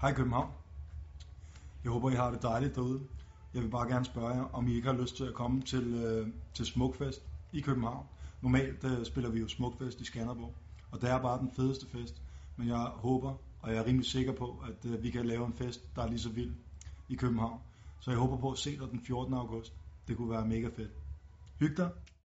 Hej København. Jeg håber, I har det dejligt derude. Jeg vil bare gerne spørge jer, om I ikke har lyst til at komme til, øh, til Smukfest i København. Normalt øh, spiller vi jo Smukfest i Skanderborg, og det er bare den fedeste fest. Men jeg håber, og jeg er rimelig sikker på, at øh, vi kan lave en fest, der er lige så vild i København. Så jeg håber på at se dig den 14. august. Det kunne være mega fedt. Hyg dig!